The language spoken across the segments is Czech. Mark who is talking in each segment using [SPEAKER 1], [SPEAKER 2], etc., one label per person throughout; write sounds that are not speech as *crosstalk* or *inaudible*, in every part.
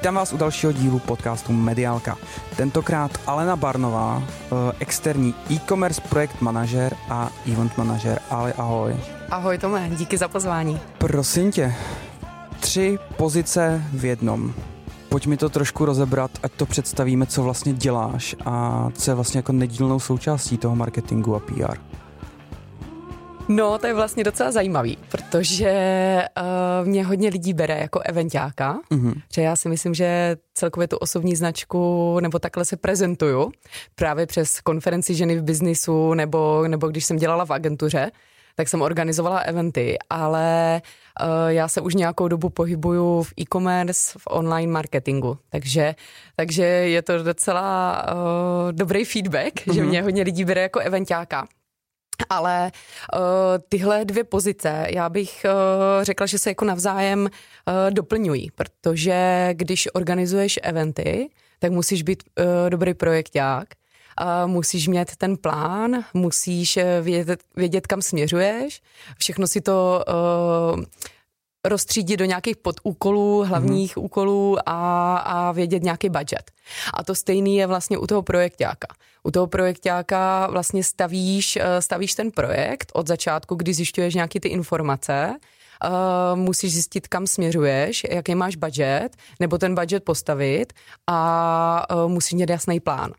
[SPEAKER 1] Vítám vás u dalšího dílu podcastu Mediálka. Tentokrát Alena Barnová, eh, externí e-commerce projekt manažer a event manažer. Ale ahoj.
[SPEAKER 2] Ahoj Tome, díky za pozvání.
[SPEAKER 1] Prosím tě, tři pozice v jednom. Pojď mi to trošku rozebrat, ať to představíme, co vlastně děláš a co je vlastně jako nedílnou součástí toho marketingu a PR.
[SPEAKER 2] No, to je vlastně docela zajímavý, protože uh, mě hodně lidí bere jako eventáka, mm-hmm. že já si myslím, že celkově tu osobní značku nebo takhle se prezentuju právě přes konferenci ženy v biznisu nebo, nebo když jsem dělala v agentuře, tak jsem organizovala eventy, ale uh, já se už nějakou dobu pohybuju v e-commerce, v online marketingu, takže, takže je to docela uh, dobrý feedback, mm-hmm. že mhm. mě hodně lidí bere jako eventáka. Ale uh, tyhle dvě pozice, já bych uh, řekla, že se jako navzájem uh, doplňují, protože když organizuješ eventy, tak musíš být uh, dobrý projekták, uh, musíš mít ten plán, musíš vědět, vědět, kam směřuješ, všechno si to uh, rozstřídit do nějakých podúkolů, hlavních mm-hmm. úkolů a, a vědět nějaký budget. A to stejný je vlastně u toho projektáka. U toho projektáka vlastně stavíš, eh, stavíš ten projekt od začátku, kdy zjišťuješ nějaké ty informace, Uh, musíš zjistit, kam směřuješ, jaký máš budget, nebo ten budget postavit a uh, musíš mít jasný plán.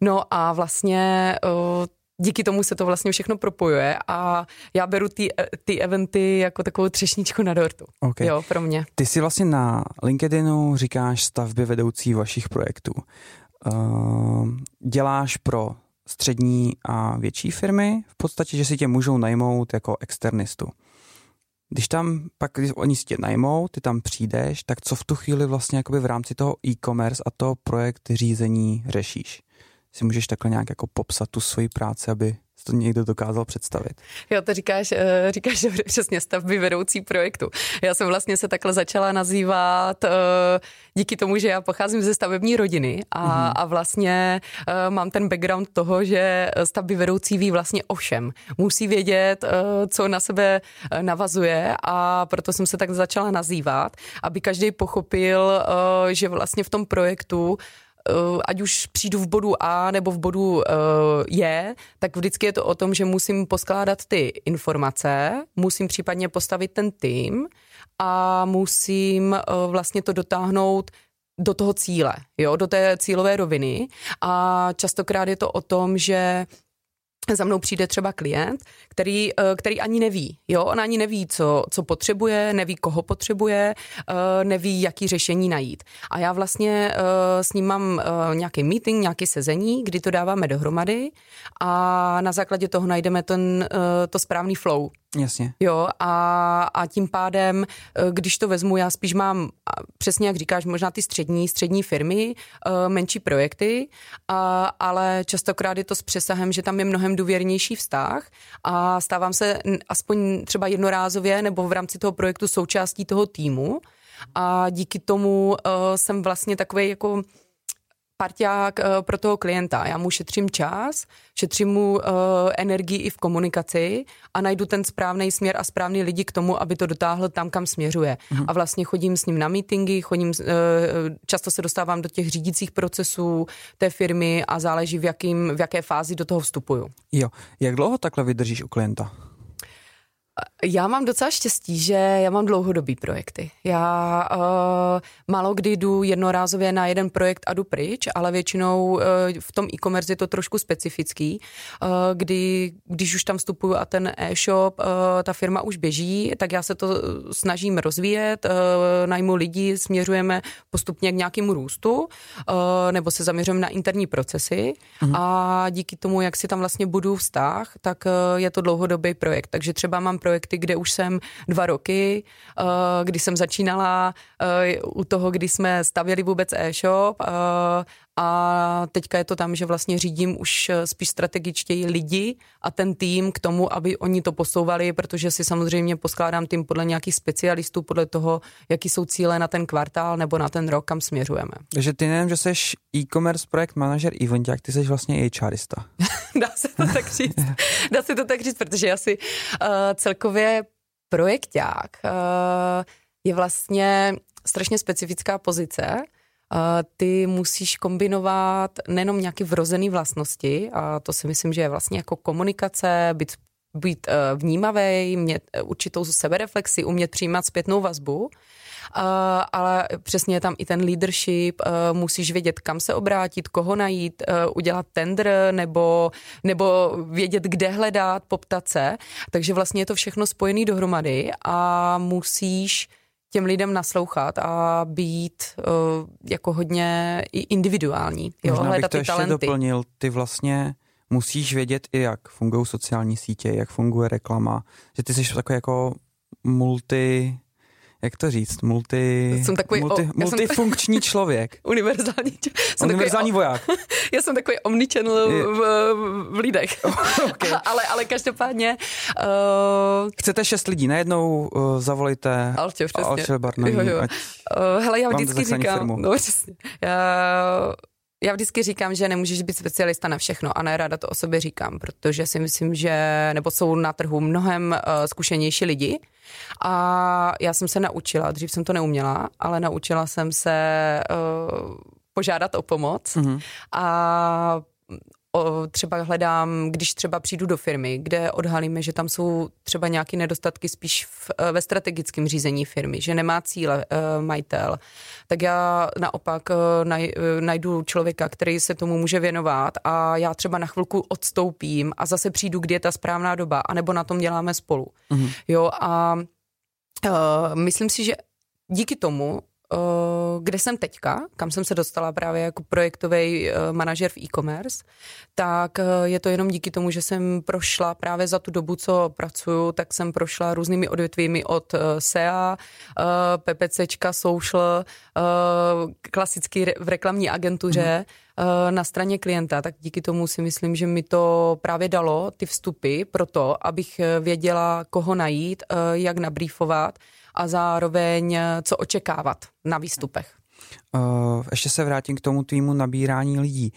[SPEAKER 2] No a vlastně uh, díky tomu se to vlastně všechno propojuje a já beru ty, ty eventy jako takovou třešničku na dortu. Okay. Jo, pro mě.
[SPEAKER 1] Ty si vlastně na LinkedInu říkáš stavby vedoucí vašich projektů. Uh, děláš pro střední a větší firmy, v podstatě, že si tě můžou najmout jako externistu. Když tam pak, když oni si tě najmou, ty tam přijdeš, tak co v tu chvíli vlastně jakoby v rámci toho e-commerce a toho projekt řízení řešíš? Si můžeš takhle nějak jako popsat tu svoji práci, aby to někdo dokázal představit.
[SPEAKER 2] Jo, to říkáš, eh, říkáš dobře, *laughs* přesně stavby vedoucí projektu. Já jsem vlastně se takhle začala nazývat eh, díky tomu, že já pocházím ze stavební rodiny a, mm-hmm. a vlastně eh, mám ten background toho, že stavby vedoucí ví vlastně o všem. Musí vědět, co na sebe navazuje a proto jsem se tak začala nazývat, aby každý pochopil, že vlastně v tom projektu ať už přijdu v bodu A nebo v bodu eh, je, tak vždycky je to o tom, že musím poskládat ty informace, musím případně postavit ten tým a musím eh, vlastně to dotáhnout do toho cíle, jo, do té cílové roviny. A častokrát je to o tom, že za mnou přijde třeba klient, který, eh, který ani neví, jo, on ani neví, co, co potřebuje, neví, koho potřebuje, eh, neví, jaký řešení najít. A já vlastně eh, s ním mám nějaký meeting, nějaký sezení, kdy to dáváme dohromady a na základě toho najdeme ten, to správný flow,
[SPEAKER 1] Jasně.
[SPEAKER 2] Jo, a, a tím pádem, eh, když to vezmu, já spíš mám, přesně jak říkáš, možná ty střední, střední firmy, eh, menší projekty, a, ale častokrát je to s přesahem, že tam je mnohem důvěrnější vztah a stávám se aspoň třeba jednorázově nebo v rámci toho projektu součástí toho týmu a díky tomu uh, jsem vlastně takový jako parťák uh, pro toho klienta. Já mu šetřím čas, šetřím mu uh, energii i v komunikaci a najdu ten správný směr a správný lidi k tomu, aby to dotáhl tam, kam směřuje. Uh-huh. A vlastně chodím s ním na meetingy, chodím, uh, často se dostávám do těch řídících procesů té firmy a záleží, v, jakým, v jaké fázi do toho vstupuju.
[SPEAKER 1] Jo. Jak dlouho takhle vydržíš u klienta?
[SPEAKER 2] Já mám docela štěstí, že já mám dlouhodobý projekty. Já uh, málo kdy jdu jednorázově na jeden projekt a jdu pryč, ale většinou uh, v tom e-commerce je to trošku specifický, uh, kdy, když už tam vstupuju a ten e-shop, uh, ta firma už běží, tak já se to snažím rozvíjet, uh, najmu lidi, směřujeme postupně k nějakému růstu, uh, nebo se zaměřujeme na interní procesy mhm. a díky tomu, jak si tam vlastně budu vztah, tak uh, je to dlouhodobý projekt. Takže třeba mám projekty, kde už jsem dva roky, uh, kdy jsem začínala uh, u toho, kdy jsme stavěli vůbec e-shop uh, a teďka je to tam, že vlastně řídím už spíš strategičtěji lidi a ten tým k tomu, aby oni to posouvali, protože si samozřejmě poskládám tým podle nějakých specialistů, podle toho, jaký jsou cíle na ten kvartál nebo na ten rok, kam směřujeme.
[SPEAKER 1] Takže ty nevím, že jsi e-commerce projekt manažer eventák, ty jsi vlastně HRista. *laughs*
[SPEAKER 2] Dá se to tak říct. Dá se to tak říct, protože asi uh, celkově projekták uh, je vlastně strašně specifická pozice, ty musíš kombinovat nejenom nějaké vrozené vlastnosti, a to si myslím, že je vlastně jako komunikace, být, být uh, vnímavý, mít uh, určitou sebereflexi, umět přijímat zpětnou vazbu, Uh, ale přesně je tam i ten leadership, musíš vědět, kam se obrátit, koho najít, udělat tender nebo, nebo vědět, kde hledat, poptat se. Takže vlastně je to všechno spojené dohromady a musíš těm lidem naslouchat a být uh, jako hodně i individuální.
[SPEAKER 1] Jo, Možná bych to ještě talenty. doplnil, ty vlastně musíš vědět i jak fungují sociální sítě, jak funguje reklama, že ty jsi takový jako multi jak to říct, multi,
[SPEAKER 2] jsem takový,
[SPEAKER 1] multi,
[SPEAKER 2] o,
[SPEAKER 1] multifunkční *laughs* jsem, člověk.
[SPEAKER 2] Univerzální.
[SPEAKER 1] Jsem univerzální
[SPEAKER 2] takový,
[SPEAKER 1] voják. *laughs*
[SPEAKER 2] Já jsem takový omnichannel v, v lidech. *laughs* okay. ale, ale každopádně...
[SPEAKER 1] Uh, Chcete šest lidí, najednou uh, zavolejte
[SPEAKER 2] Alče, přesně.
[SPEAKER 1] Alče Barnaví, jo, jo. Ať
[SPEAKER 2] uh, hele, já vždycky říkám... Firmu. No, přesně. Já, já vždycky říkám, že nemůžeš být specialista na všechno a nerada to o sobě říkám, protože si myslím, že nebo jsou na trhu mnohem uh, zkušenější lidi a já jsem se naučila, dřív jsem to neuměla, ale naučila jsem se uh, požádat o pomoc mm-hmm. a o, třeba hledám, když třeba přijdu do firmy, kde odhalíme, že tam jsou třeba nějaké nedostatky spíš v, eh, ve strategickém řízení firmy, že nemá cíle uh, majitel, tak já naopak uh, naj, uh, najdu člověka, který se tomu může věnovat a já třeba na chvilku odstoupím a zase přijdu, kdy je ta správná doba, anebo na tom děláme spolu. Mm-hmm. Jo a uh, myslím si, že díky tomu kde jsem teďka, kam jsem se dostala právě jako projektový e, manažer v e-commerce, tak e, je to jenom díky tomu, že jsem prošla právě za tu dobu, co pracuju, tak jsem prošla různými odvětvími od e, SEA, PPCčka, social, klasicky v reklamní agentuře, mm. na straně klienta, tak díky tomu si myslím, že mi to právě dalo ty vstupy pro to, abych věděla, koho najít, jak nabrýfovat a zároveň co očekávat na výstupech.
[SPEAKER 1] Uh, ještě se vrátím k tomu tvýmu nabírání lidí.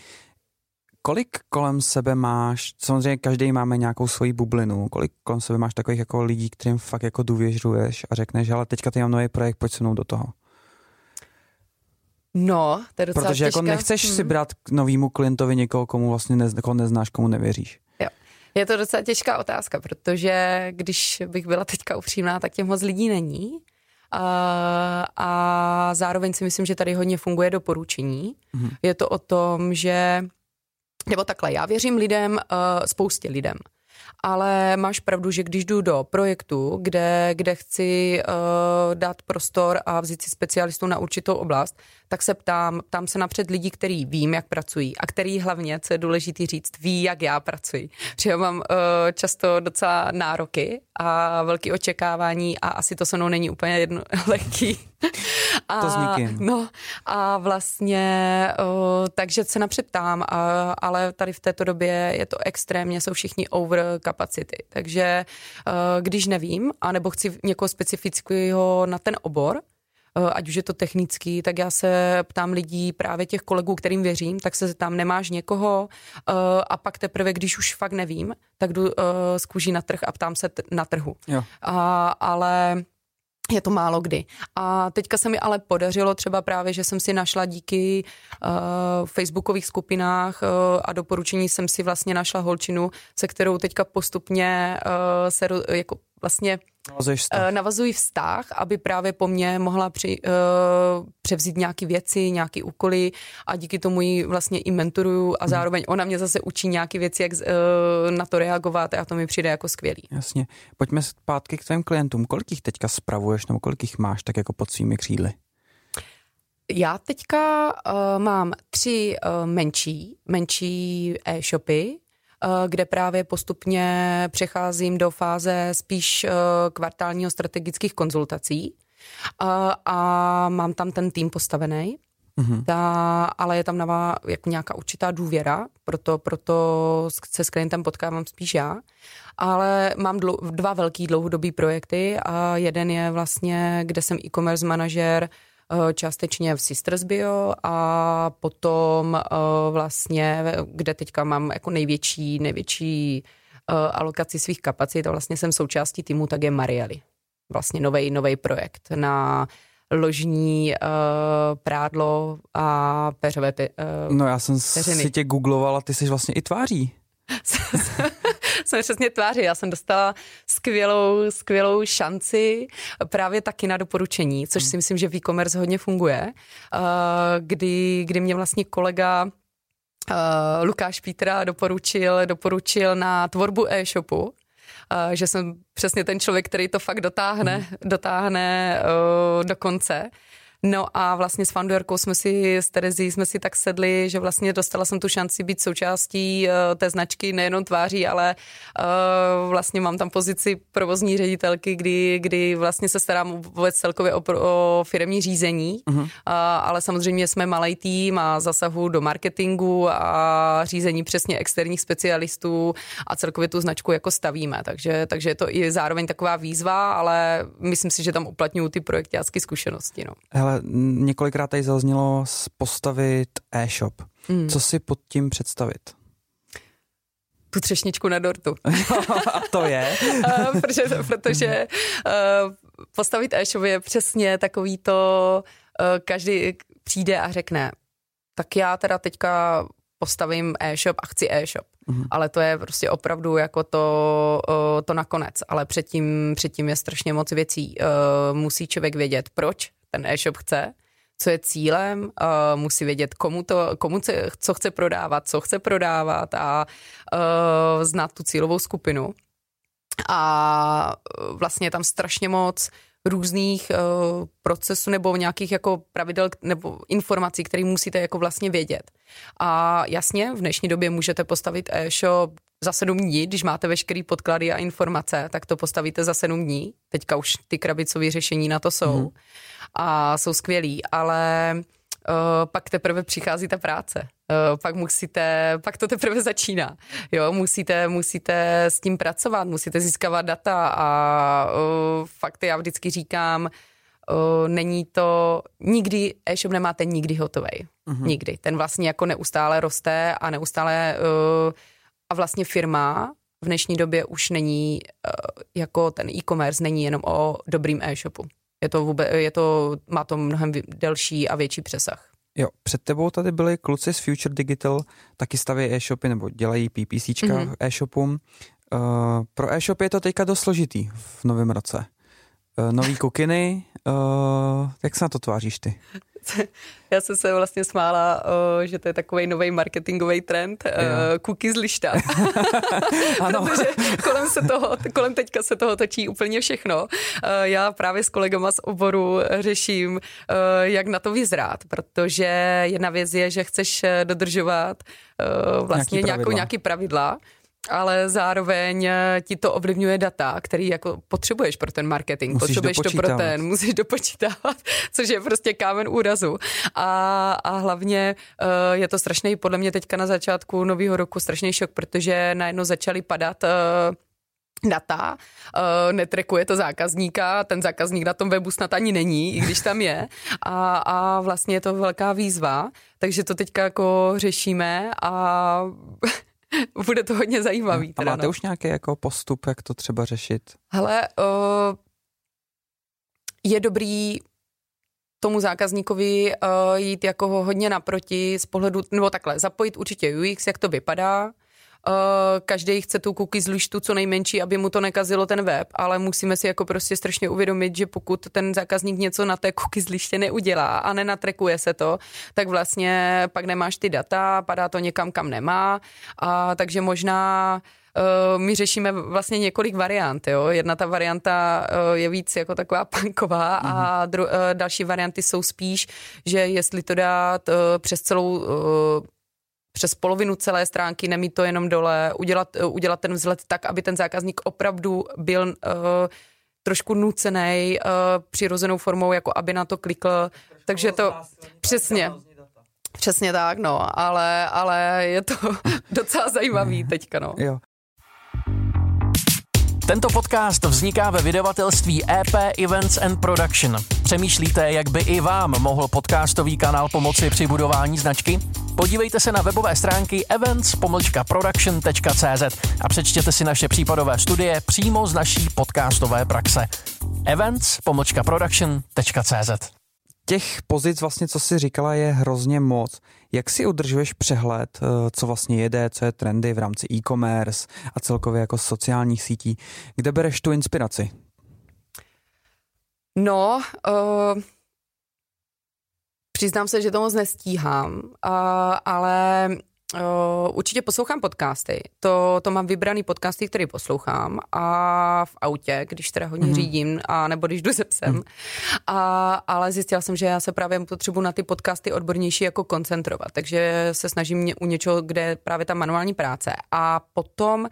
[SPEAKER 1] Kolik kolem sebe máš, samozřejmě každý máme nějakou svoji bublinu, kolik kolem sebe máš takových jako lidí, kterým fakt jako důvěřuješ a řekneš, ale teďka ty mám nový projekt, pojď se mnou do toho.
[SPEAKER 2] No, to je docela
[SPEAKER 1] Protože
[SPEAKER 2] jako
[SPEAKER 1] těžká. jako nechceš hmm. si brát k novému klientovi někoho, komu vlastně nez, koho neznáš, komu nevěříš.
[SPEAKER 2] Je to docela těžká otázka, protože když bych byla teďka upřímná, tak těm moc lidí není. A, a zároveň si myslím, že tady hodně funguje doporučení. Mm-hmm. Je to o tom, že nebo takhle, já věřím lidem, uh, spoustě lidem ale máš pravdu, že když jdu do projektu, kde, kde chci uh, dát prostor a vzít si specialistu na určitou oblast, tak se ptám, ptám se napřed lidí, který vím, jak pracují a který hlavně, co je důležité říct, ví, jak já pracuji. Protože já mám uh, často docela nároky a velké očekávání a asi to se mnou není úplně jedno *laughs* lehký. *laughs*
[SPEAKER 1] A, to s nikým.
[SPEAKER 2] No a vlastně, uh, takže se napřed ptám, a, ale tady v této době je to extrémně, jsou všichni over capacity. Takže uh, když nevím, anebo chci někoho specifického na ten obor, ať už je to technický, tak já se ptám lidí, právě těch kolegů, kterým věřím, tak se tam nemáš někoho a pak teprve, když už fakt nevím, tak jdu z kůží na trh a ptám se na trhu.
[SPEAKER 1] Jo.
[SPEAKER 2] A, ale je to málo kdy. A teďka se mi ale podařilo třeba právě, že jsem si našla díky uh, facebookových skupinách uh, a doporučení jsem si vlastně našla holčinu, se kterou teďka postupně uh, se jako vlastně
[SPEAKER 1] vztah.
[SPEAKER 2] Navazují vztah, aby právě po mně mohla při, uh, převzít nějaké věci, nějaké úkoly a díky tomu ji vlastně i mentoruju a mhm. zároveň ona mě zase učí nějaké věci, jak uh, na to reagovat a to mi přijde jako skvělý.
[SPEAKER 1] Jasně. Pojďme zpátky k tvým klientům. Kolik jich teďka spravuješ nebo kolik jich máš tak jako pod svými křídly?
[SPEAKER 2] Já teďka uh, mám tři uh, menší, menší e-shopy, Eh, kde právě postupně přecházím do fáze spíš eh, kvartálního strategických konzultací a, eh, a mám tam ten tým postavený. Mm-hmm. Ta, ale je tam nová, jako nějaká určitá důvěra, proto, proto se s klientem potkávám spíš já. Ale mám dlou, dva velký dlouhodobý projekty a jeden je vlastně, kde jsem e-commerce manažer Eh, částečně v Sisters Bio a potom eh, vlastně, kde teďka mám jako největší, největší eh, alokaci svých kapacit a vlastně jsem součástí týmu, tak je Marieli. Vlastně nový nový projekt na ložní uh, prádlo a peřové pe,
[SPEAKER 1] uh, No já jsem peřiny. si tě googlovala, ty jsi vlastně i tváří. *laughs*
[SPEAKER 2] jsem přesně tváří. Já jsem dostala skvělou, skvělou šanci právě taky na doporučení, což si myslím, že v e-commerce hodně funguje, uh, kdy, kdy mě vlastně kolega Uh, Lukáš Pítra doporučil, doporučil na tvorbu e-shopu, uh, že jsem přesně ten člověk, který to fakt dotáhne, mm. dotáhne uh, do konce. No a vlastně s Fanduerkou jsme si, s Terezí jsme si tak sedli, že vlastně dostala jsem tu šanci být součástí uh, té značky nejenom tváří, ale uh, vlastně mám tam pozici provozní ředitelky, kdy, kdy vlastně se starám vůbec celkově o, o firmní řízení, uh-huh. uh, ale samozřejmě jsme malý tým a zasahu do marketingu a řízení přesně externích specialistů a celkově tu značku jako stavíme, takže, takže je to i zároveň taková výzva, ale myslím si, že tam uplatňují ty projektácké zkušenosti. No.
[SPEAKER 1] Hele, několikrát tady zaznělo postavit e-shop. Mm. Co si pod tím představit?
[SPEAKER 2] Tu třešničku na dortu. *laughs*
[SPEAKER 1] A to je? *laughs*
[SPEAKER 2] protože protože uh, postavit e-shop je přesně takový to, uh, každý přijde a řekne, tak já teda teďka postavím e-shop a chci e-shop. Mm-hmm. Ale to je prostě opravdu jako to, to nakonec. Ale předtím, předtím je strašně moc věcí. Musí člověk vědět, proč ten e-shop chce, co je cílem, uh, musí vědět, komu, to, komu ce, co chce prodávat, co chce prodávat a uh, znát tu cílovou skupinu. A vlastně je tam strašně moc různých uh, procesů nebo nějakých jako pravidel nebo informací, které musíte jako vlastně vědět. A jasně, v dnešní době můžete postavit e-shop za sedm dní, když máte veškerý podklady a informace, tak to postavíte za sedm dní. Teďka už ty krabicové řešení na to jsou. Mm a jsou skvělí, ale uh, pak teprve přichází ta práce. Uh, pak musíte, pak to teprve začíná. Jo, musíte, musíte s tím pracovat, musíte získávat data a uh, fakt já vždycky říkám, uh, není to, nikdy, e-shop nemáte nikdy hotový. Uh-huh. Nikdy. Ten vlastně jako neustále roste a neustále uh, a vlastně firma v dnešní době už není uh, jako ten e-commerce není jenom o dobrým e-shopu. Je to, vůbec, je to, má to mnohem delší a větší přesah.
[SPEAKER 1] Jo, před tebou tady byli kluci z Future Digital, taky staví e-shopy nebo dělají PPCčka mm-hmm. e-shopům. Uh, pro e-shopy je to teďka dost složitý v novém roce. Uh, nový *laughs* kukiny, uh, jak se na to tváříš ty?
[SPEAKER 2] Já jsem se vlastně smála, že to je takový nový marketingový trend, kuky z lišta. *laughs* ano. Protože kolem, se toho, kolem teďka se toho točí úplně všechno. Já právě s kolegama z oboru řeším, jak na to vyzrát, protože jedna věc je, že chceš dodržovat vlastně nějaký nějakou, nějaký pravidla, ale zároveň eh, ti to ovlivňuje data, který jako potřebuješ pro ten marketing.
[SPEAKER 1] Musíš
[SPEAKER 2] potřebuješ to pro ten, musíš dopočítávat, *laughs* což je prostě kámen úrazu. A, a hlavně uh, je to strašný, podle mě teďka na začátku nového roku strašný šok, protože najednou začaly padat uh, data, uh, netrekuje to zákazníka, ten zákazník na tom webu snad ani není, i když tam je a, a vlastně je to velká výzva, takže to teďka jako řešíme a *laughs* *laughs* Bude to hodně zajímavý.
[SPEAKER 1] Teda, a máte no. už nějaký jako postup, jak to třeba řešit?
[SPEAKER 2] Hele, uh, je dobrý tomu zákazníkovi uh, jít jako hodně naproti z pohledu, nebo takhle, zapojit určitě UX, jak to vypadá, každý chce tu cookie z lištu co nejmenší, aby mu to nekazilo ten web, ale musíme si jako prostě strašně uvědomit, že pokud ten zákazník něco na té cookie z liště neudělá a nenatrekuje se to, tak vlastně pak nemáš ty data, padá to někam, kam nemá, a takže možná Uh, my řešíme vlastně několik variant. Jo? Jedna ta varianta uh, je víc jako taková *laughs* punková a dru, uh, další varianty jsou spíš, že jestli to dát přes celou přes polovinu celé stránky, nemít to jenom dole, udělat, uh, udělat ten vzhled tak, aby ten zákazník opravdu byl uh, trošku nucený uh, přirozenou formou, jako aby na to klikl. Trošku Takže to přesně. Přesně tak, no, ale, ale je to *laughs* docela zajímavý teďka, no.
[SPEAKER 1] Jo.
[SPEAKER 3] Tento podcast vzniká ve vydavatelství EP Events and Production. Přemýšlíte, jak by i vám mohl podcastový kanál pomoci při budování značky? Podívejte se na webové stránky events-production.cz a přečtěte si naše případové studie přímo z naší podcastové praxe. events.production.cz
[SPEAKER 1] Těch pozic vlastně, co jsi říkala, je hrozně moc. Jak si udržuješ přehled, eh, co vlastně jede, co je trendy v rámci e-commerce a celkově jako sociálních sítí? Kde bereš tu inspiraci?
[SPEAKER 2] No, uh, přiznám se, že to moc nestíhám, uh, ale Uh, určitě poslouchám podcasty. To, to mám vybraný podcasty, který poslouchám a v autě, když teda hodně mm-hmm. řídím, a nebo když jdu se psem. Mm. A, ale zjistila jsem, že já se právě potřebuji na ty podcasty odbornější jako koncentrovat, takže se snažím u něčeho, kde je právě ta manuální práce. A potom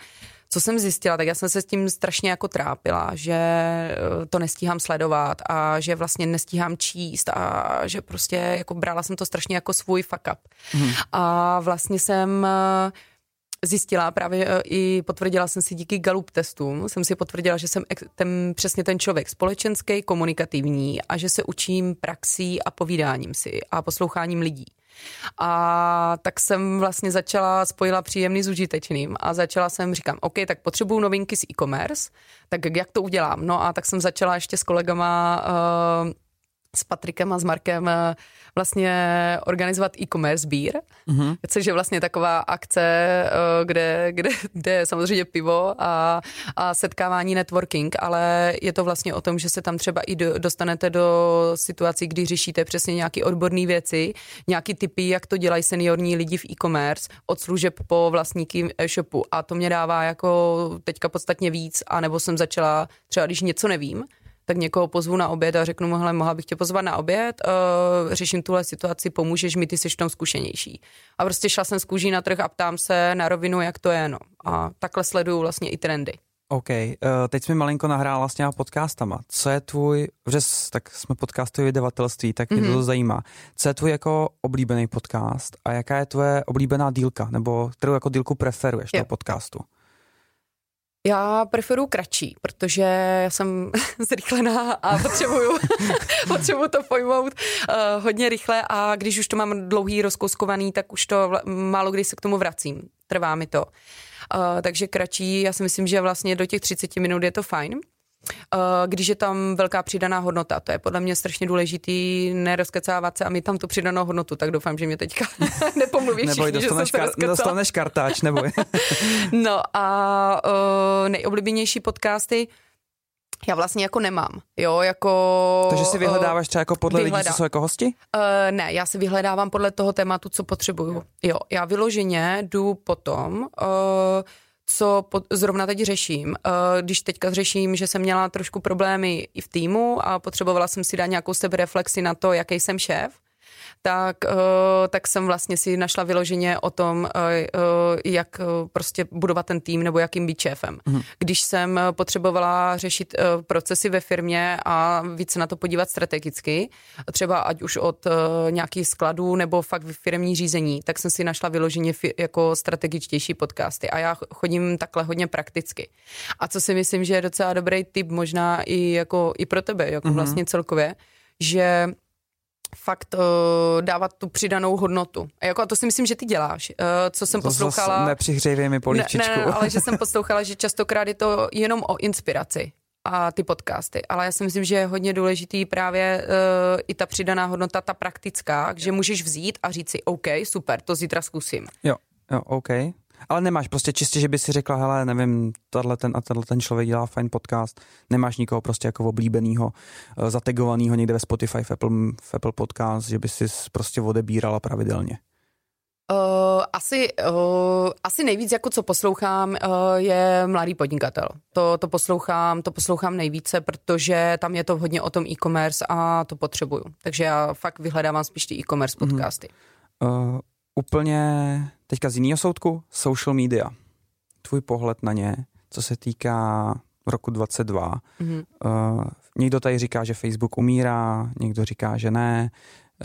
[SPEAKER 2] co jsem zjistila, tak já jsem se s tím strašně jako trápila, že eh, to nestíhám sledovat a že vlastně nestíhám číst a že prostě jako brala jsem to strašně jako svůj fuck up. Hmm. A vlastně jsem eh, zjistila právě eh, i potvrdila jsem si díky Galup testům, jsem si potvrdila, že jsem ten, přesně ten člověk společenský, komunikativní a že se učím praxí a povídáním si a posloucháním lidí. A tak jsem vlastně začala, spojila příjemný s užitečným a začala jsem, říkám, OK, tak potřebuju novinky z e-commerce, tak jak to udělám? No a tak jsem začala ještě s kolegama uh, s Patrikem a s Markem eh, vlastně organizovat e-commerce beer, mm-hmm. což je vlastně taková akce, eh, kde, kde, kde je samozřejmě pivo a, a setkávání networking, ale je to vlastně o tom, že se tam třeba i do, dostanete do situací, kdy řešíte přesně nějaké odborné věci, nějaký typy, jak to dělají seniorní lidi v e-commerce, od služeb po vlastníky e-shopu a to mě dává jako teďka podstatně víc, anebo jsem začala třeba, když něco nevím, tak někoho pozvu na oběd a řeknu mu, hele, mohla bych tě pozvat na oběd, uh, řeším tuhle situaci, pomůžeš mi, ty jsi v tom zkušenější. A prostě šla jsem z kůží na trh a ptám se na rovinu, jak to je, no. A takhle sleduju vlastně i trendy.
[SPEAKER 1] OK, uh, teď jsme malinko nahrála s těma podcastama. Co je tvůj, vřes, tak jsme podcastové vydavatelství, tak mě mm-hmm. to zajímá. Co je tvůj jako oblíbený podcast a jaká je tvoje oblíbená dílka, nebo kterou jako dílku preferuješ toho podcastu?
[SPEAKER 2] Já preferuji kratší, protože já jsem *laughs* zrychlená a potřebuju, *laughs* potřebuju to pojmout uh, hodně rychle a když už to mám dlouhý rozkouskovaný, tak už to vla, málo kdy se k tomu vracím. Trvá mi to. Uh, takže kratší, já si myslím, že vlastně do těch 30 minut je to fajn. Eh, když je tam velká přidaná hodnota. To je podle mě strašně důležitý nerozkecávat se a mít tam tu přidanou hodnotu, tak doufám, že mě teďka *laughs* nepomluví
[SPEAKER 1] neboj, všichni, dostaneš, že kar- dostaneš kartáč, neboj. *laughs*
[SPEAKER 2] no a uh, nejoblíbenější podcasty, já vlastně jako nemám, jo, jako...
[SPEAKER 1] Takže si vyhledáváš třeba jako podle vyhledá. lidí, co jsou jako hosti? Uh,
[SPEAKER 2] ne, já si vyhledávám podle toho tématu, co potřebuju. Jo, já vyloženě jdu potom, uh, co pod, zrovna teď řeším. Eh, když teďka řeším, že jsem měla trošku problémy i v týmu a potřebovala jsem si dát nějakou sebereflexi na to, jaký jsem šéf, tak, uh, tak jsem vlastně si našla vyloženě o tom, uh, uh, jak prostě budovat ten tým nebo jakým být šéfem. Mm. Když jsem potřebovala řešit procesy ve firmě a víc na to podívat strategicky, třeba ať už od nějakých skladů nebo fakt firmní řízení, tak jsem si našla vyloženě jako strategičtější podcasty a já chodím takhle hodně prakticky. A co si myslím, že je docela dobrý tip možná i jako i pro tebe, jako mm-hmm. vlastně celkově, že fakt uh, dávat tu přidanou hodnotu. A jako a to si myslím, že ty děláš. Uh, co jsem to poslouchala...
[SPEAKER 1] Nepřihřejvej mi polívčičku.
[SPEAKER 2] Ne, ne, ale že jsem *laughs* poslouchala, že častokrát je to jenom o inspiraci a ty podcasty. Ale já si myslím, že je hodně důležitý právě uh, i ta přidaná hodnota, ta praktická, že můžeš vzít a říct si, OK, super, to zítra zkusím.
[SPEAKER 1] Jo, jo, OK. Ale nemáš prostě čistě, že by si řekla, hele, nevím, tahle ten a tenhle ten člověk dělá fajn podcast, nemáš nikoho prostě jako oblíbenýho, uh, zategovanýho někde ve Spotify, v Apple, v Apple Podcast, že by si prostě odebírala pravidelně.
[SPEAKER 2] Uh, asi, uh, asi nejvíc, jako co poslouchám, uh, je Mladý podnikatel. To, to, poslouchám, to poslouchám nejvíce, protože tam je to hodně o tom e-commerce a to potřebuju. Takže já fakt vyhledávám spíš ty e-commerce mhm. podcasty.
[SPEAKER 1] Uh, úplně teďka z jiného soudku, social media. Tvůj pohled na ně, co se týká roku 22. Mm-hmm. Uh, někdo tady říká, že Facebook umírá, někdo říká, že ne.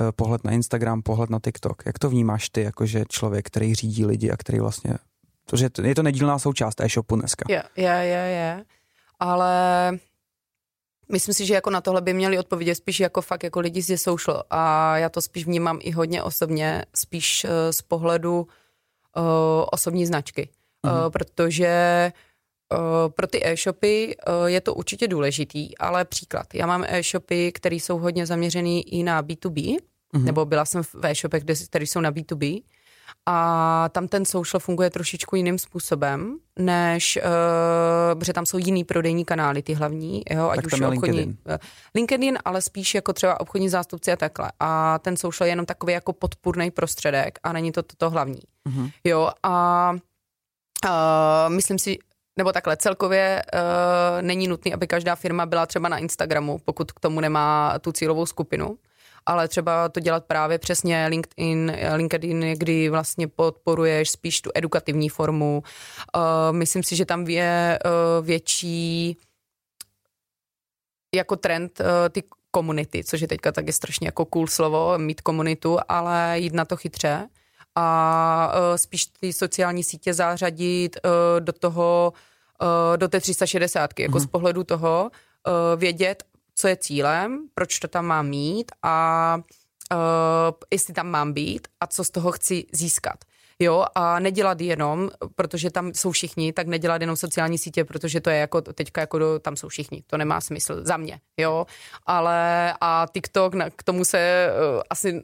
[SPEAKER 1] Uh, pohled na Instagram, pohled na TikTok. Jak to vnímáš ty, jakože člověk, který řídí lidi a který vlastně... Protože je to nedílná součást e-shopu dneska.
[SPEAKER 2] Je, je, je, je. Ale Myslím si, že jako na tohle by měli odpovědět spíš jako fakt jako lidi z social a já to spíš vnímám i hodně osobně, spíš uh, z pohledu uh, osobní značky, uh, protože pro ty e-shopy je to určitě důležitý, ale příklad. Já mám e-shopy, které jsou hodně zaměřený i na B2B, mm-hmm. nebo byla jsem v e-shopech, které jsou na B2B, a tam ten social funguje trošičku jiným způsobem, než, uh, protože tam jsou jiný prodejní kanály, ty hlavní, jo,
[SPEAKER 1] ať tak už obchodní, LinkedIn.
[SPEAKER 2] Uh, LinkedIn, ale spíš jako třeba obchodní zástupci a takhle. A ten social je jenom takový jako podpůrný prostředek a není to toto to hlavní. Uh-huh. Jo, a uh, myslím si, nebo takhle celkově uh, není nutný, aby každá firma byla třeba na Instagramu, pokud k tomu nemá tu cílovou skupinu ale třeba to dělat právě přesně LinkedIn, LinkedIn, kdy vlastně podporuješ spíš tu edukativní formu. Uh, myslím si, že tam je uh, větší jako trend uh, ty komunity, což je teďka taky strašně jako cool slovo, mít komunitu, ale jít na to chytře a uh, spíš ty sociální sítě zařadit uh, do toho, uh, do té 360, jako mm-hmm. z pohledu toho, vědět, co je cílem, proč to tam mám mít a uh, jestli tam mám být a co z toho chci získat. Jo, a nedělat jenom, protože tam jsou všichni, tak nedělat jenom sociální sítě, protože to je jako teďka jako do, tam jsou všichni. To nemá smysl za mě, jo. Ale a TikTok, na, k tomu se uh, asi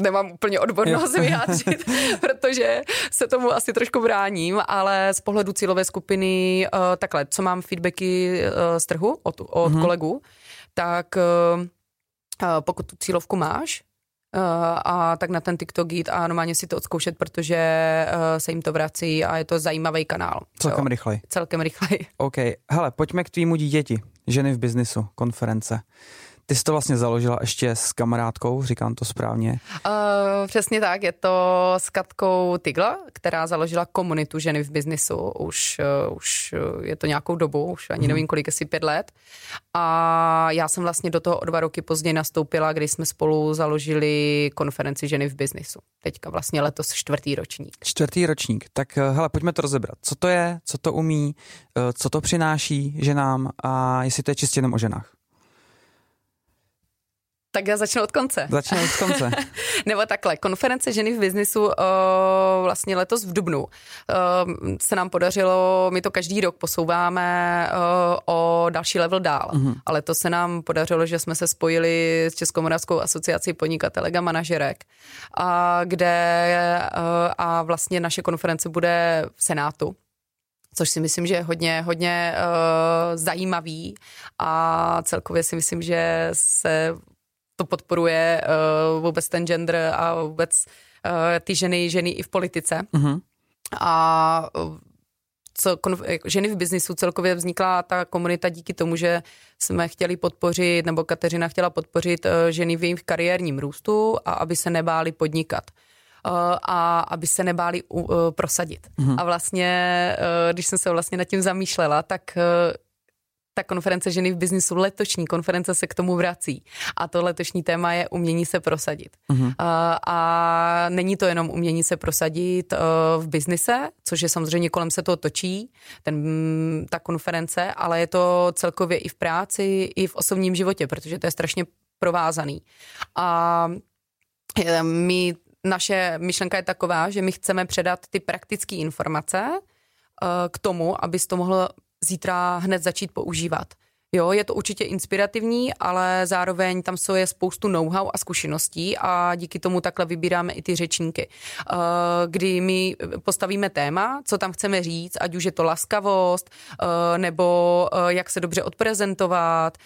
[SPEAKER 2] nemám úplně odbornost vyjádřit, *laughs* protože se tomu asi trošku bráním, ale z pohledu cílové skupiny uh, takhle, co mám feedbacky uh, z trhu od, od mm-hmm. kolegů, tak eh, eh, pokud tu cílovku máš, eh, a tak na ten TikTok jít a normálně si to odzkoušet, protože se jim to vrací a je to zajímavý kanál.
[SPEAKER 1] Celkem rychlej.
[SPEAKER 2] Celkem rychlej.
[SPEAKER 1] OK. Hele, pojďme k tvýmu dítěti. Ženy v biznisu, konference. Ty jsi to vlastně založila ještě s kamarádkou, říkám to správně?
[SPEAKER 2] Uh, přesně tak, je to s Katkou Tigla, která založila komunitu ženy v biznisu. Už, uh, už je to nějakou dobu, už ani uh-huh. nevím kolik, asi pět let. A já jsem vlastně do toho o dva roky později nastoupila, kdy jsme spolu založili konferenci ženy v biznisu. Teďka vlastně letos čtvrtý ročník.
[SPEAKER 1] Čtvrtý ročník, tak hele, pojďme to rozebrat. Co to je, co to umí, co to přináší ženám a jestli to je čistě jenom o ženách?
[SPEAKER 2] Tak já začnu od konce.
[SPEAKER 1] Začnu od konce. *laughs*
[SPEAKER 2] Nebo takhle, konference ženy v biznisu uh, vlastně letos v Dubnu uh, se nám podařilo, my to každý rok posouváme uh, o další level dál, uh-huh. ale to se nám podařilo, že jsme se spojili s Českomoravskou asociací podnikatelek a manažerek, a kde uh, a vlastně naše konference bude v Senátu což si myslím, že je hodně, hodně uh, zajímavý a celkově si myslím, že se to podporuje uh, vůbec ten gender a vůbec uh, ty ženy, ženy i v politice. Uh-huh. A co konf- ženy v biznisu celkově vznikla ta komunita díky tomu, že jsme chtěli podpořit, nebo Kateřina chtěla podpořit uh, ženy v jejich kariérním růstu a aby se nebáli podnikat. A aby se nebáli prosadit. Uh-huh. A vlastně, když jsem se vlastně nad tím zamýšlela, tak ta konference ženy v biznisu, letošní konference se k tomu vrací. A to letošní téma je umění se prosadit. Uh-huh. A, a není to jenom umění se prosadit uh, v biznise, což je samozřejmě kolem se toho točí, ten, ta konference, ale je to celkově i v práci, i v osobním životě, protože to je strašně provázaný. A e, my, naše myšlenka je taková, že my chceme předat ty praktické informace k tomu, abys to mohl zítra hned začít používat. Jo, je to určitě inspirativní, ale zároveň tam jsou je spoustu know-how a zkušeností a díky tomu takhle vybíráme i ty řečníky. Eh, kdy my postavíme téma, co tam chceme říct, ať už je to laskavost, eh, nebo eh, jak se dobře odprezentovat,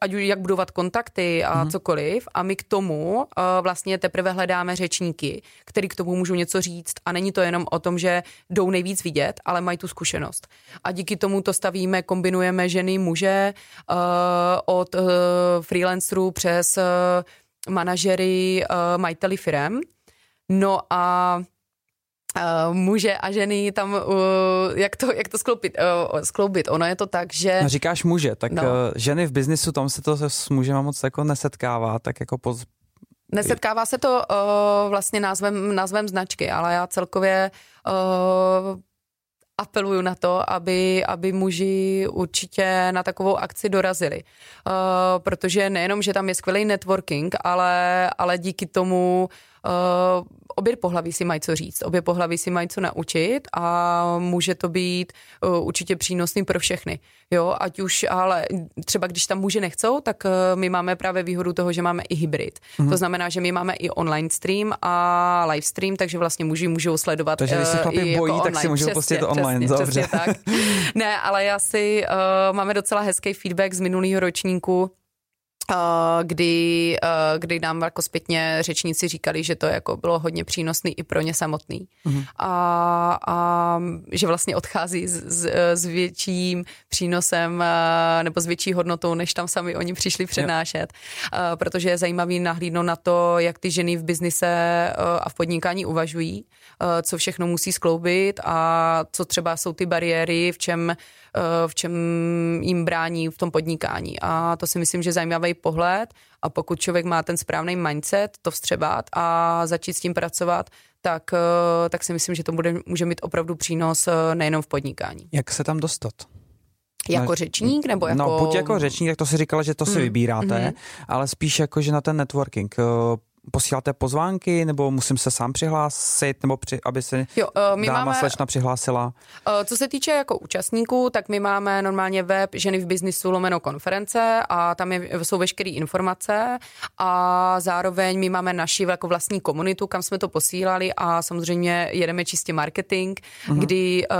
[SPEAKER 2] ať už jak budovat kontakty a mm-hmm. cokoliv a my k tomu uh, vlastně teprve hledáme řečníky, který k tomu můžou něco říct a není to jenom o tom, že jdou nejvíc vidět, ale mají tu zkušenost. A díky tomu to stavíme, kombinujeme ženy, muže uh, od uh, freelancerů přes uh, manažery, uh, majiteli firem. No a Uh, muže a ženy tam, uh, jak, to, jak to skloubit, uh, skloubit. Ono je to tak, že...
[SPEAKER 1] No, říkáš muže, tak no. uh, ženy v biznisu, tam se to s mužema moc jako nesetkává, tak jako poz...
[SPEAKER 2] Nesetkává se to uh, vlastně názvem, názvem značky, ale já celkově uh, apeluju na to, aby, aby muži určitě na takovou akci dorazili. Uh, protože nejenom, že tam je skvělý networking, ale, ale díky tomu uh, obě pohlaví si mají co říct, obě pohlaví si mají co naučit a může to být uh, určitě přínosný pro všechny. Jo, ať už, ale třeba když tam muži nechcou, tak uh, my máme právě výhodu toho, že máme i hybrid. Mm-hmm. To znamená, že my máme i online stream a live stream, takže vlastně muži můžou sledovat
[SPEAKER 1] Takže když se chlapi bojí, jako tak si můžou pustit online.
[SPEAKER 2] Přesně, Dobře. Přesně tak. *laughs* ne, ale já si uh, máme docela hezký feedback z minulého ročníku, kdy, kdy nám jako zpětně řečníci říkali, že to jako bylo hodně přínosný i pro ně samotný. Mm-hmm. A, a že vlastně odchází s, s, s větším přínosem nebo s větší hodnotou, než tam sami oni přišli přednášet. Yeah. Protože je zajímavý nahlídnout na to, jak ty ženy v biznise a v podnikání uvažují, co všechno musí skloubit a co třeba jsou ty bariéry, v čem v čem jim brání v tom podnikání. A to si myslím, že zajímavý pohled a pokud člověk má ten správný mindset, to vstřebat a začít s tím pracovat, tak, eh, tak si myslím, že to bude, může mít opravdu přínos eh, nejenom v podnikání.
[SPEAKER 1] Jak se tam dostat?
[SPEAKER 2] Jako řečník nebo no, jako...
[SPEAKER 1] No, buď jako řečník, tak to si říkala, že to si mm. vybíráte, mm. ale spíš jako, že na ten networking. Posíláte pozvánky, nebo musím se sám přihlásit, nebo při, aby se jo, uh, my dáma máme, slečna přihlásila?
[SPEAKER 2] Uh, co se týče jako účastníků, tak my máme normálně web ženy v biznisu lomeno konference a tam je, jsou veškeré informace a zároveň my máme naši jako vlastní komunitu, kam jsme to posílali a samozřejmě jedeme čistě marketing, uh-huh. kdy, uh,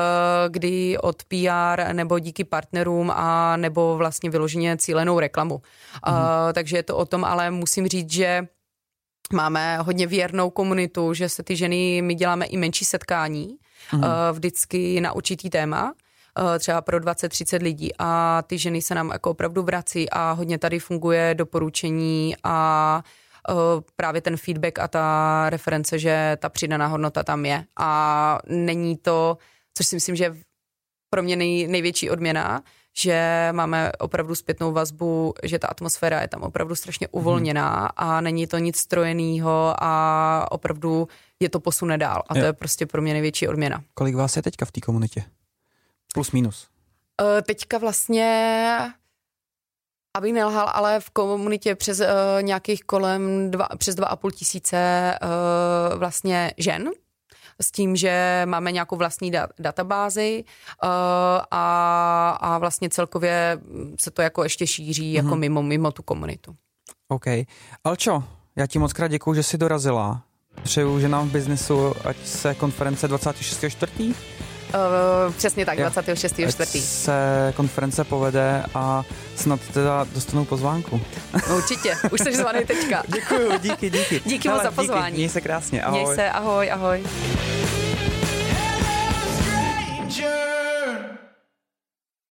[SPEAKER 2] kdy od PR nebo díky partnerům a nebo vlastně vyloženě cílenou reklamu. Uh-huh. Uh, takže je to o tom, ale musím říct, že Máme hodně věrnou komunitu, že se ty ženy, my děláme i menší setkání, mm. uh, vždycky na určitý téma, uh, třeba pro 20-30 lidí a ty ženy se nám jako opravdu vrací a hodně tady funguje doporučení a uh, právě ten feedback a ta reference, že ta přidaná hodnota tam je a není to, což si myslím, že pro mě nej, největší odměna, že máme opravdu zpětnou vazbu, že ta atmosféra je tam opravdu strašně uvolněná hmm. a není to nic strojeného a opravdu je to posune dál. A je. to je prostě pro mě největší odměna.
[SPEAKER 1] Kolik vás je teďka v té komunitě? Plus minus.
[SPEAKER 2] Uh, teďka vlastně aby nelhal, ale v komunitě přes uh, nějakých kolem dva, přes dva a půl tisíce uh, vlastně žen, s tím, že máme nějakou vlastní da- databázi uh, a, a vlastně celkově se to jako ještě šíří mm-hmm. jako mhm. mimo, mimo tu komunitu.
[SPEAKER 1] OK. Alčo, já ti moc krát děkuju, že jsi dorazila. Přeju, že nám v biznesu, ať se konference 26.4.
[SPEAKER 2] Eh, přesně tak, 26.4.
[SPEAKER 1] se konference povede a snad teda dostanu pozvánku.
[SPEAKER 2] No, určitě, už jsi zvaný teďka. *laughs*
[SPEAKER 1] Děkuju, díky, díky.
[SPEAKER 2] Díky moc za pozvání.
[SPEAKER 1] Díky, měj se krásně, ahoj.
[SPEAKER 2] Měj se, ahoj, ahoj. Hello.